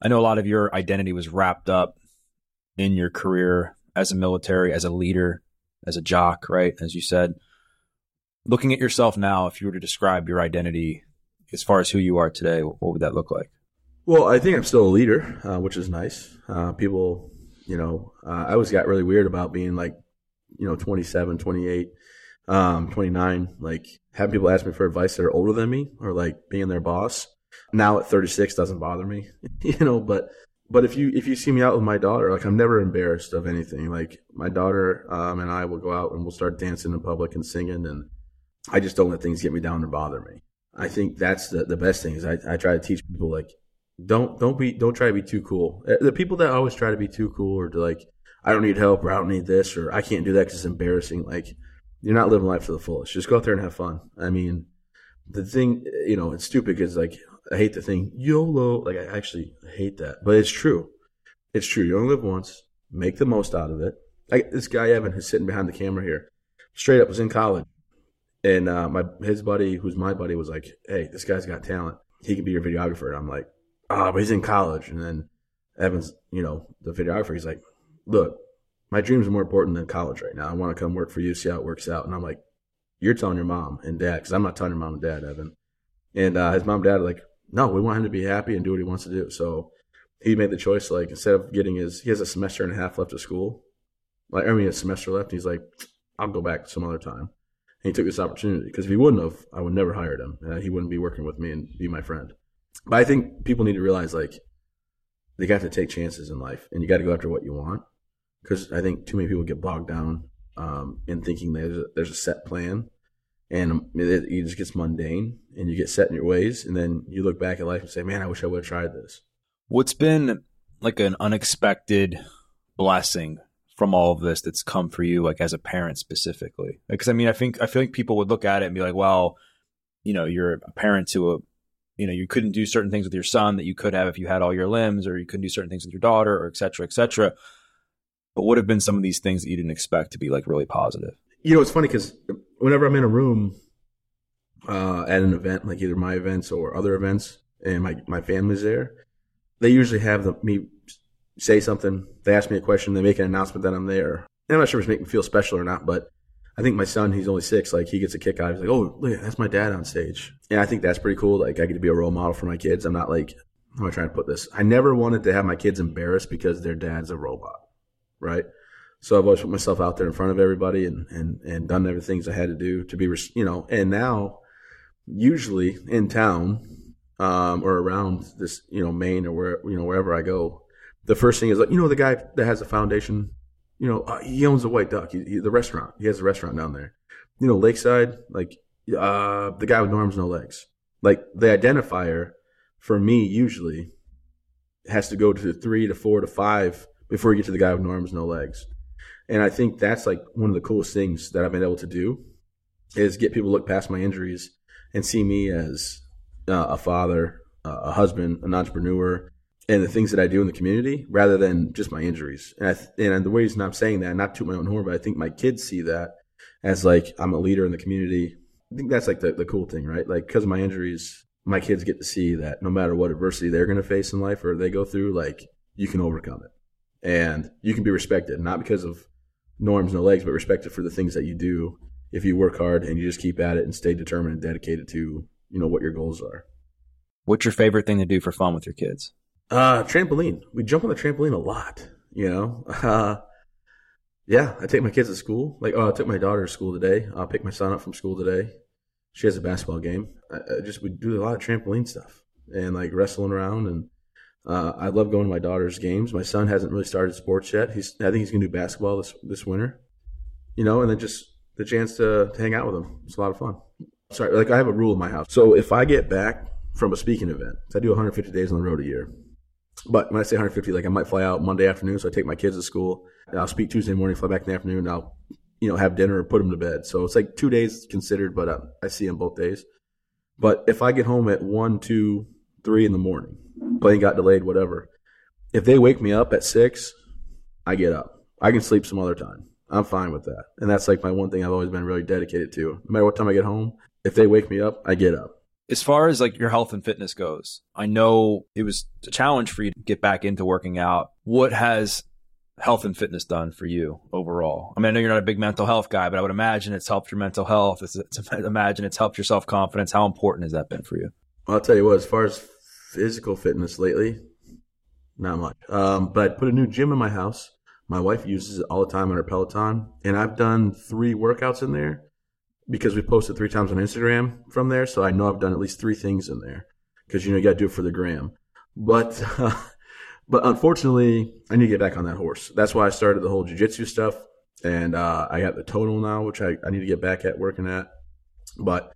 I know a lot of your identity was wrapped up in your career as a military, as a leader, as a jock, right? As you said. Looking at yourself now, if you were to describe your identity as far as who you are today, what would that look like? Well, I think I'm still a leader, uh, which is nice. Uh, people, you know, uh, I always got really weird about being like, you know, 27, 28, um, 29, like having people ask me for advice that are older than me or like being their boss. Now at 36 doesn't bother me, [laughs] you know, but, but if you, if you see me out with my daughter, like I'm never embarrassed of anything. Like my daughter, um, and I will go out and we'll start dancing in public and singing and I just don't let things get me down or bother me. I think that's the, the best thing is I, I try to teach people like don't don't be don't try to be too cool. Uh, the people that always try to be too cool or to like I don't need help or I don't need this or I can't do that because it's embarrassing. Like you're not living life to the fullest. Just go out there and have fun. I mean, the thing you know it's stupid because like I hate the thing YOLO. Like I actually hate that, but it's true. It's true. You only live once. Make the most out of it. Like this guy Evan who's sitting behind the camera here, straight up was in college and uh, my his buddy, who's my buddy, was like, "Hey, this guy's got talent. He can be your videographer." And I'm like, "Ah, oh, but he's in college." And then Evans, you know, the videographer, he's like, "Look, my dreams are more important than college right now. I want to come work for you, see how it works out." And I'm like, "You're telling your mom and dad, because I'm not telling your mom and dad, Evan." And uh, his mom and dad are like, "No, we want him to be happy and do what he wants to do." So he made the choice, like instead of getting his, he has a semester and a half left of school. Like I mean, a semester left. He's like, "I'll go back some other time." He took this opportunity because if he wouldn't have, I would never hired him. Uh, he wouldn't be working with me and be my friend. But I think people need to realize like they got to take chances in life, and you got to go after what you want. Because I think too many people get bogged down um, in thinking there's a, there's a set plan, and it, it just gets mundane, and you get set in your ways, and then you look back at life and say, "Man, I wish I would have tried this." What's been like an unexpected blessing from all of this that's come for you, like as a parent specifically? Because I mean, I think I feel like people would look at it and be like, well, you know, you're a parent to a, you know, you couldn't do certain things with your son that you could have if you had all your limbs, or you couldn't do certain things with your daughter, or et cetera, et cetera. But what have been some of these things that you didn't expect to be like really positive? You know, it's funny because whenever I'm in a room uh, at an event, like either my events or other events, and my my family's there, they usually have the, me say something, they ask me a question, they make an announcement that I'm there. And I'm not sure if it's making me feel special or not, but I think my son, he's only six, like he gets a kick out. He's like, oh, look, that's my dad on stage. And I think that's pretty cool. Like I get to be a role model for my kids. I'm not like, how am I trying to put this? I never wanted to have my kids embarrassed because their dad's a robot, right? So I've always put myself out there in front of everybody and, and, and done everything I had to do to be, you know, and now usually in town, um, or around this, you know, Maine or where you know wherever I go, the first thing is like, you know, the guy that has a foundation, you know, uh, he owns a White Duck, he, he, the restaurant. He has a restaurant down there. You know, Lakeside, like uh, the guy with no arms, no legs. Like the identifier for me usually has to go to three to four to five before you get to the guy with no arms, no legs. And I think that's like one of the coolest things that I've been able to do is get people to look past my injuries and see me as uh, a father, uh, a husband, an entrepreneur, and the things that I do in the community rather than just my injuries. And, th- and the reason I'm saying that, not to my own horn, but I think my kids see that as like I'm a leader in the community. I think that's like the, the cool thing, right? Like because of my injuries, my kids get to see that no matter what adversity they're going to face in life or they go through, like you can overcome it and you can be respected, not because of norms, no legs, but respected for the things that you do if you work hard and you just keep at it and stay determined and dedicated to you know what your goals are. What's your favorite thing to do for fun with your kids? Uh, trampoline. We jump on the trampoline a lot. You know, uh, yeah. I take my kids to school. Like, oh, I took my daughter to school today. I picked my son up from school today. She has a basketball game. I, I just we do a lot of trampoline stuff and like wrestling around and. Uh, I love going to my daughter's games. My son hasn't really started sports yet. He's I think he's gonna do basketball this this winter. You know, and then just the chance to, to hang out with him. It's a lot of fun. Sorry, like I have a rule in my house. So if I get back from a speaking event, I do 150 days on the road a year. But when I say 150, like I might fly out Monday afternoon, so I take my kids to school. I'll speak Tuesday morning, fly back in the afternoon. And I'll, you know, have dinner or put them to bed. So it's like two days considered, but I, uh, I see them both days. But if I get home at one, two, three in the morning, plane got delayed, whatever. If they wake me up at six, I get up. I can sleep some other time. I'm fine with that. And that's like my one thing I've always been really dedicated to. No matter what time I get home, if they wake me up, I get up. As far as like your health and fitness goes, I know it was a challenge for you to get back into working out. What has health and fitness done for you overall? I mean, I know you're not a big mental health guy, but I would imagine it's helped your mental health. It's, it's imagine it's helped your self confidence. How important has that been for you? Well, I'll tell you what. As far as physical fitness lately, not much. Um, but I put a new gym in my house. My wife uses it all the time on her Peloton, and I've done three workouts in there because we posted three times on Instagram from there. So I know I've done at least three things in there because you know you got to do it for the gram. But uh, [laughs] but unfortunately, I need to get back on that horse. That's why I started the whole jujitsu stuff, and uh, I got the tonal now, which I, I need to get back at working at. But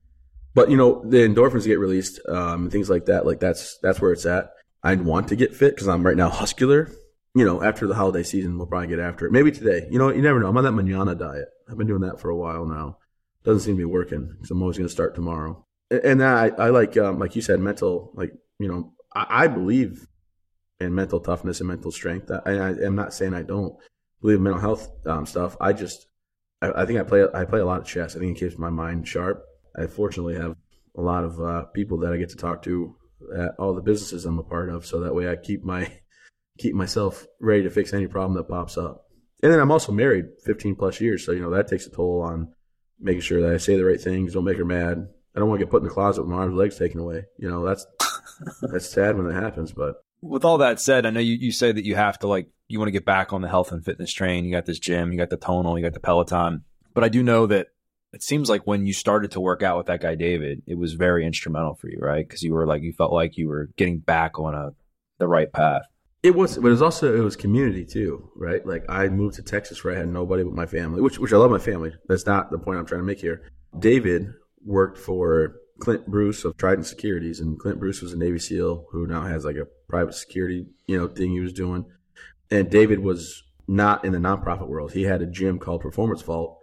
but you know the endorphins get released, um, things like that. Like that's that's where it's at. I want to get fit because I'm right now muscular. You know, after the holiday season, we'll probably get after it. Maybe today. You know, you never know. I'm on that manana diet. I've been doing that for a while now doesn't seem to be working because I'm always going to start tomorrow. And I, I like, um, like you said, mental, like, you know, I, I believe in mental toughness and mental strength. I, I, am not saying I don't believe in mental health um, stuff. I just, I, I, think I play, I play a lot of chess. I think it keeps my mind sharp. I fortunately have a lot of uh, people that I get to talk to at all the businesses I'm a part of. So that way I keep my, [laughs] keep myself ready to fix any problem that pops up. And then I'm also married 15 plus years. So, you know, that takes a toll on making sure that I say the right things, don't make her mad. I don't want to get put in the closet with my arms and legs taken away. You know, that's [laughs] that's sad when that happens. But with all that said, I know you, you say that you have to like you want to get back on the health and fitness train. You got this gym, you got the tonal, you got the Peloton. But I do know that it seems like when you started to work out with that guy David, it was very instrumental for you, right? Because you were like you felt like you were getting back on a the right path. It was, but it was also it was community too, right? Like I moved to Texas where I had nobody but my family, which which I love my family. That's not the point I'm trying to make here. David worked for Clint Bruce of Trident Securities, and Clint Bruce was a Navy SEAL who now has like a private security, you know, thing he was doing. And David was not in the nonprofit world. He had a gym called Performance Vault,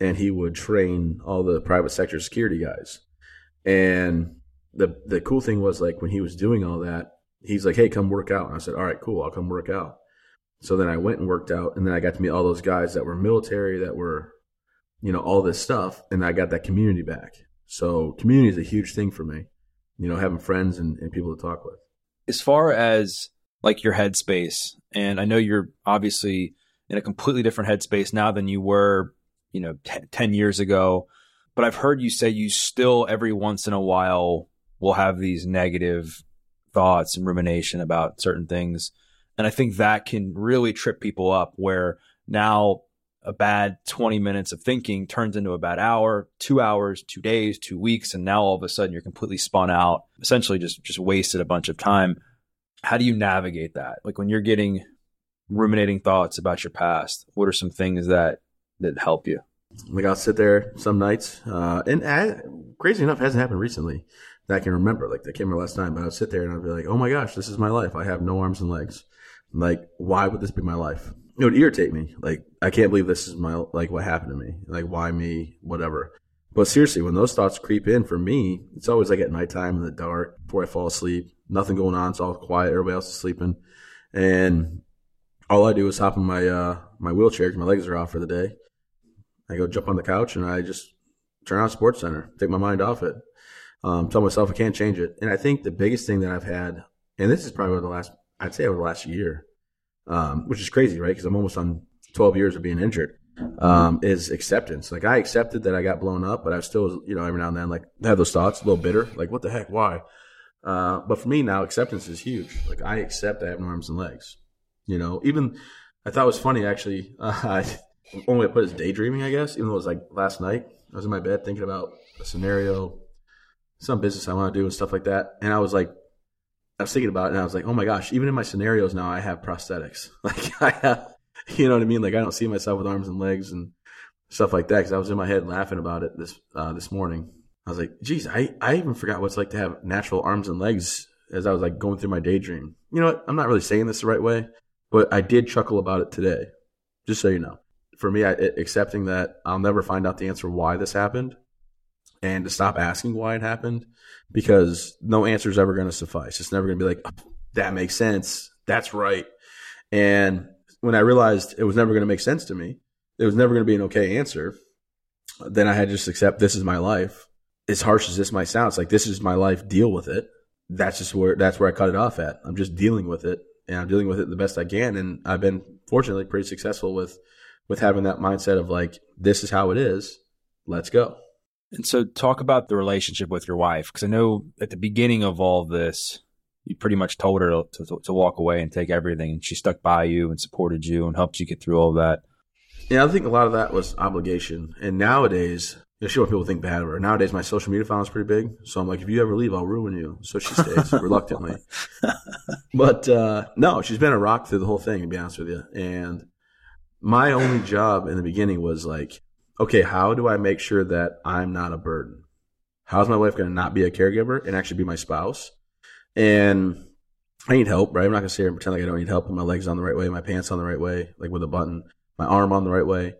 and he would train all the private sector security guys. And the the cool thing was like when he was doing all that, he's like, hey, come work out. And I said, all right, cool, I'll come work out. So then I went and worked out, and then I got to meet all those guys that were military, that were, you know, all this stuff, and I got that community back. So community is a huge thing for me, you know, having friends and, and people to talk with. As far as like your headspace, and I know you're obviously in a completely different headspace now than you were, you know, t- 10 years ago. But I've heard you say you still every once in a while will have these negative thoughts and rumination about certain things. And I think that can really trip people up where now a bad 20 minutes of thinking turns into a bad hour, two hours, two days, two weeks. And now all of a sudden you're completely spun out, essentially just, just wasted a bunch of time. How do you navigate that? Like when you're getting ruminating thoughts about your past, what are some things that, that help you? Like I'll sit there some nights, uh, and I, crazy enough, hasn't happened recently that I can remember. Like that came last time, but I'd sit there and I'd be like, "Oh my gosh, this is my life. I have no arms and legs. Like, why would this be my life?" It would irritate me. Like, I can't believe this is my like what happened to me. Like, why me? Whatever. But seriously, when those thoughts creep in for me, it's always like at nighttime in the dark before I fall asleep. Nothing going on. It's all quiet. Everybody else is sleeping, and all I do is hop in my uh, my wheelchair because my legs are off for the day. I go jump on the couch and I just turn on Sports Center, take my mind off it. Um, tell myself I can't change it. And I think the biggest thing that I've had, and this is probably over the last, I'd say over the last year, um, which is crazy, right? Because I'm almost on 12 years of being injured. Um, is acceptance. Like I accepted that I got blown up, but I still, you know, every now and then, like have those thoughts, a little bitter, like what the heck, why? Uh, but for me now, acceptance is huge. Like I accept I have arms and legs. You know, even I thought it was funny actually. Uh, [laughs] I only I put is daydreaming, I guess. Even though it was like last night, I was in my bed thinking about a scenario, some business I want to do and stuff like that, and I was like, I was thinking about it, and I was like, oh my gosh, even in my scenarios now, I have prosthetics. [laughs] Like I have, you know what I mean? Like I don't see myself with arms and legs and stuff like that because I was in my head laughing about it this uh, this morning. I was like, geez, I, I even forgot what it's like to have natural arms and legs as I was like going through my daydream. You know what? I'm not really saying this the right way, but I did chuckle about it today, just so you know. For me, I, accepting that I'll never find out the answer why this happened and to stop asking why it happened because no answer is ever going to suffice. It's never going to be like, oh, that makes sense. That's right. And when I realized it was never going to make sense to me, it was never going to be an okay answer, then I had to just accept this is my life. As harsh as this might sound, it's like this is my life. Deal with it. That's just where that's where I cut it off at. I'm just dealing with it, and I'm dealing with it the best I can. And I've been fortunately pretty successful with with having that mindset of like this is how it is. Let's go. And so, talk about the relationship with your wife, because I know at the beginning of all this, you pretty much told her to, to, to, walk away and take everything, and she stuck by you and supported you and helped you get through all of that. Yeah, I think a lot of that was obligation. And nowadays, you know, she what people think bad of her. Nowadays, my social media following is pretty big, so I'm like, if you ever leave, I'll ruin you. So she stays [laughs] reluctantly. But uh, no, she's been a rock through the whole thing. To be honest with you, and my only job in the beginning was like okay, how do I make sure that I'm not a burden? How's my wife going to not be a caregiver and actually be my spouse? And I need help, right? I'm not going to sit here and pretend like I don't need help. Put my legs on the right way, my pants on the right way, like with a button, my arm on the right way.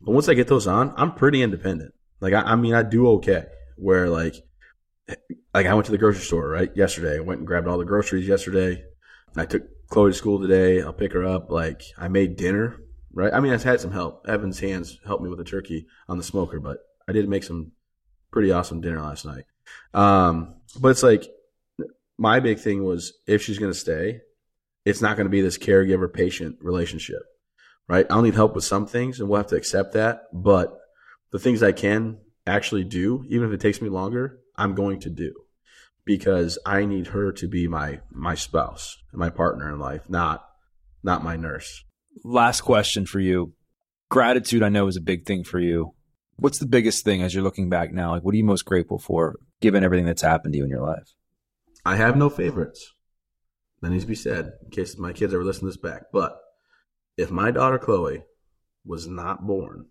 But once I get those on, I'm pretty independent. Like, I, I mean, I do okay. Where like, like I went to the grocery store right yesterday. I went and grabbed all the groceries yesterday. I took Chloe to school today. I'll pick her up. Like I made dinner right? I mean, I've had some help. Evan's hands helped me with the turkey on the smoker, but I did make some pretty awesome dinner last night. Um, but it's like my big thing was if she's going to stay, it's not going to be this caregiver patient relationship, right? I'll need help with some things and we'll have to accept that. But the things I can actually do, even if it takes me longer, I'm going to do because I need her to be my, my spouse, my partner in life, not, not my nurse last question for you. Gratitude, I know, is a big thing for you. What's the biggest thing as you're looking back now? Like, what are you most grateful for, given everything that's happened to you in your life? I have no favorites. That needs to be said in case my kids ever listen to this back. But if my daughter Chloe was not born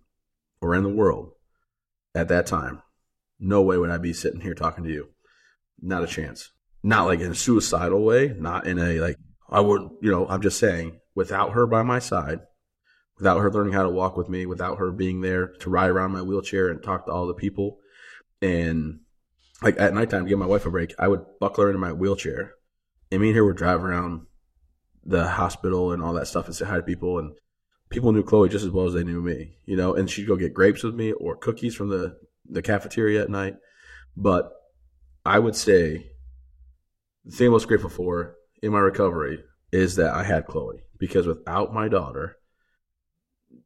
or in the world at that time, no way would I be sitting here talking to you. Not a chance. Not like in a suicidal way, not in a like I wouldn't, you know, I'm just saying without her by my side, without her learning how to walk with me, without her being there to ride around my wheelchair and talk to all the people, and like at nighttime to give my wife a break, I would buckle her into my wheelchair, and me and her would drive around the hospital and all that stuff and say hi to people, and people knew Chloe just as well as they knew me, you know. And she'd go get grapes with me or cookies from the the cafeteria at night, but I would say the thing I was grateful for in my recovery is that I had Chloe because without my daughter,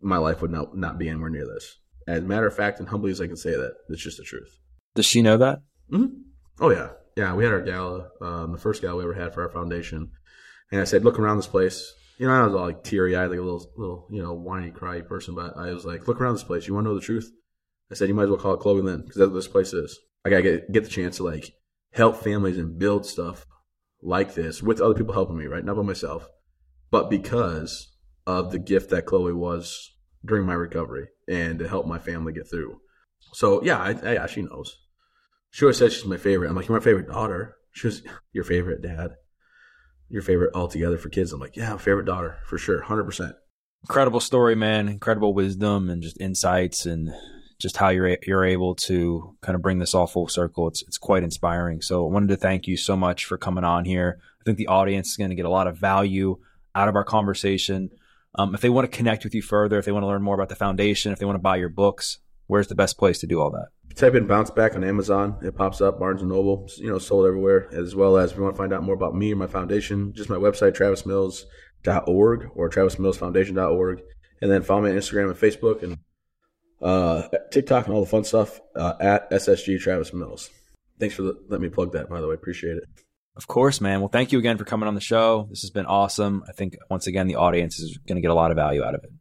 my life would not, not be anywhere near this. As a matter of fact, and humbly as I can say that, it's just the truth. Does she know that? Mm-hmm. Oh, yeah. Yeah, we had our gala, um, the first gala we ever had for our foundation. And I said, look around this place. you know, I was all like teary eyed, like a little, little, you know, whiny, cry person. But I was like, look around this place. You want to know the truth? I said, you might as well call it Chloe Lynn because that's what this place is. I gotta get get the chance to like help families and build stuff like this with other people helping me, right? Not by myself, but because of the gift that Chloe was during my recovery and to help my family get through. So yeah, I, I, yeah, she knows. She always says she's my favorite. I'm like, you're my favorite daughter. She was [laughs] your favorite dad your favorite altogether for kids? I'm like, yeah, favorite daughter for sure, hundred percent. Incredible story, man. Incredible wisdom and just insights and just how you're you're able to kind of bring this all full circle. It's it's quite inspiring. So I wanted to thank you so much for coming on here. I think the audience is going to get a lot of value out of our conversation. Um, if they want to connect with you further, if they want to learn more about the foundation, if they want to buy your books, where's the best place to do all that? type in bounce back on Amazon, it pops up. Barnes and Noble, you know, sold everywhere. As well as if you want to find out more about me or my foundation, just my website travismills.org or travismillsfoundation.org, and then follow me on Instagram and Facebook and uh, TikTok and all the fun stuff uh, at SSG Travis Mills. Thanks for letting me plug that. By the way, appreciate it. Of course, man. Well, thank you again for coming on the show. This has been awesome. I think once again the audience is going to get a lot of value out of it.